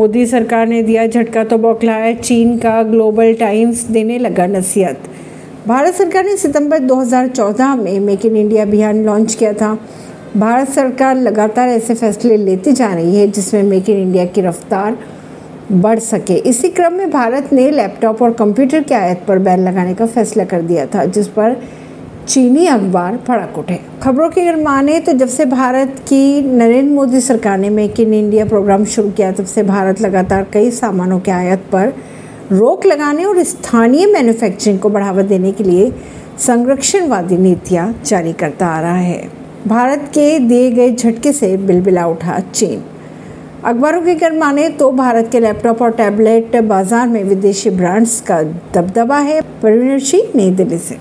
मोदी सरकार ने दिया झटका तो बौखलाया चीन का ग्लोबल टाइम्स देने लगा नसीहत। भारत सरकार ने सितंबर 2014 में मेक इन इंडिया अभियान लॉन्च किया था। भारत सरकार लगातार ऐसे फैसले लेती जा रही है जिसमें मेक इन इंडिया की रफ्तार बढ़ सके। इसी क्रम में भारत ने लैपटॉप और कंप्यूटर के आयत पर बैन लगाने का फैसला कर दिया था, जिस पर चीनी अखबार भड़क उठे। खबरों की अगर माने तो जब से भारत की नरेंद्र मोदी सरकार ने मेक इन इंडिया प्रोग्राम शुरू किया, तब से भारत लगातार कई सामानों के आयात पर रोक लगाने और स्थानीय मैन्युफैक्चरिंग को बढ़ावा देने के लिए संरक्षणवादी नीतियाँ जारी करता आ रहा है। भारत के दिए गए झटके से बिलबिला उठा चीन। अखबारों की अगर माने तो भारत के लैपटॉप और टैबलेट बाज़ार में विदेशी ब्रांड्स का दबदबा है। परवीन सिंह, नई दिल्ली से।